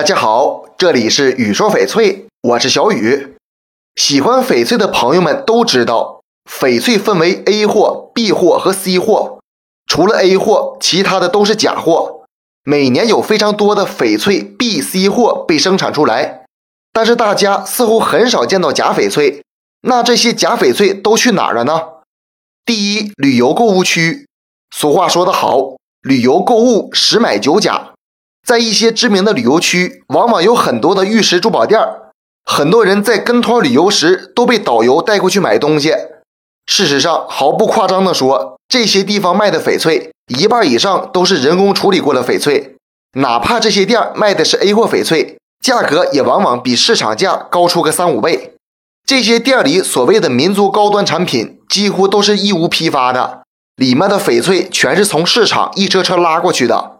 大家好，这里是雨说翡翠，我是小雨。喜欢翡翠的朋友们都知道，翡翠分为 A 货、B 货和 C 货。除了 A 货，其他的都是假货。每年有非常多的翡翠 B、C 货被生产出来，但是大家似乎很少见到假翡翠。那这些假翡翠都去哪儿了呢？第一，旅游购物区。俗话说得好，旅游购物十买九假。在一些知名的旅游区，往往有很多的玉石珠宝店很多人在跟团旅游时都被导游带过去买东西。事实上，毫不夸张地说，这些地方卖的翡翠一半以上都是人工处理过的翡翠。哪怕这些店卖的是 A 货翡翠，价格也往往比市场价高出个三五倍。这些店里所谓的民族高端产品，几乎都是义乌批发的，里面的翡翠全是从市场一车车拉过去的。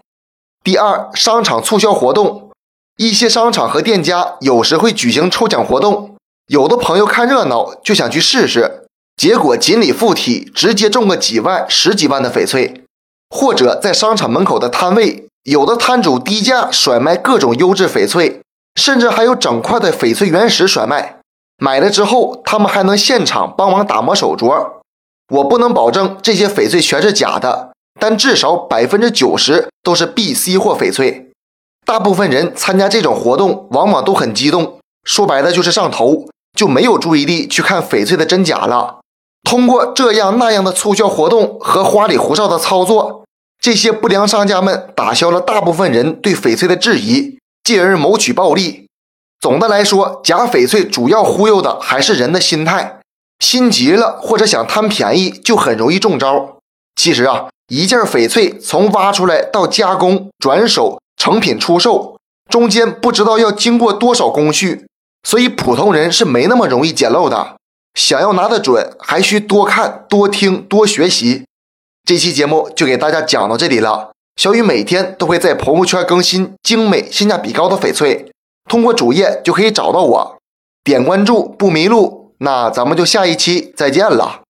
第二，商场促销活动，一些商场和店家有时会举行抽奖活动，有的朋友看热闹就想去试试，结果锦鲤附体，直接中个几万、十几万的翡翠。或者在商场门口的摊位，有的摊主低价甩卖各种优质翡翠，甚至还有整块的翡翠原石甩卖。买了之后，他们还能现场帮忙打磨手镯。我不能保证这些翡翠全是假的，但至少百分之九十都是 B、C 或翡翠。大部分人参加这种活动，往往都很激动，说白了就是上头，就没有注意力去看翡翠的真假了。通过这样那样的促销活动和花里胡哨的操作，这些不良商家们打消了大部分人对翡翠的质疑，进而谋取暴利。总的来说，假翡翠主要忽悠的还是人的心态，心急了或者想贪便宜，就很容易中招。其实啊，一件翡翠从挖出来到加工、转手、成品出售，中间不知道要经过多少工序，所以普通人是没那么容易捡漏的。想要拿得准，还需多看、多听、多学习。这期节目就给大家讲到这里了。小雨每天都会在朋友圈更新精美、性价比高的翡翠。通过主页就可以找到我，点关注不迷路。那咱们就下一期再见了。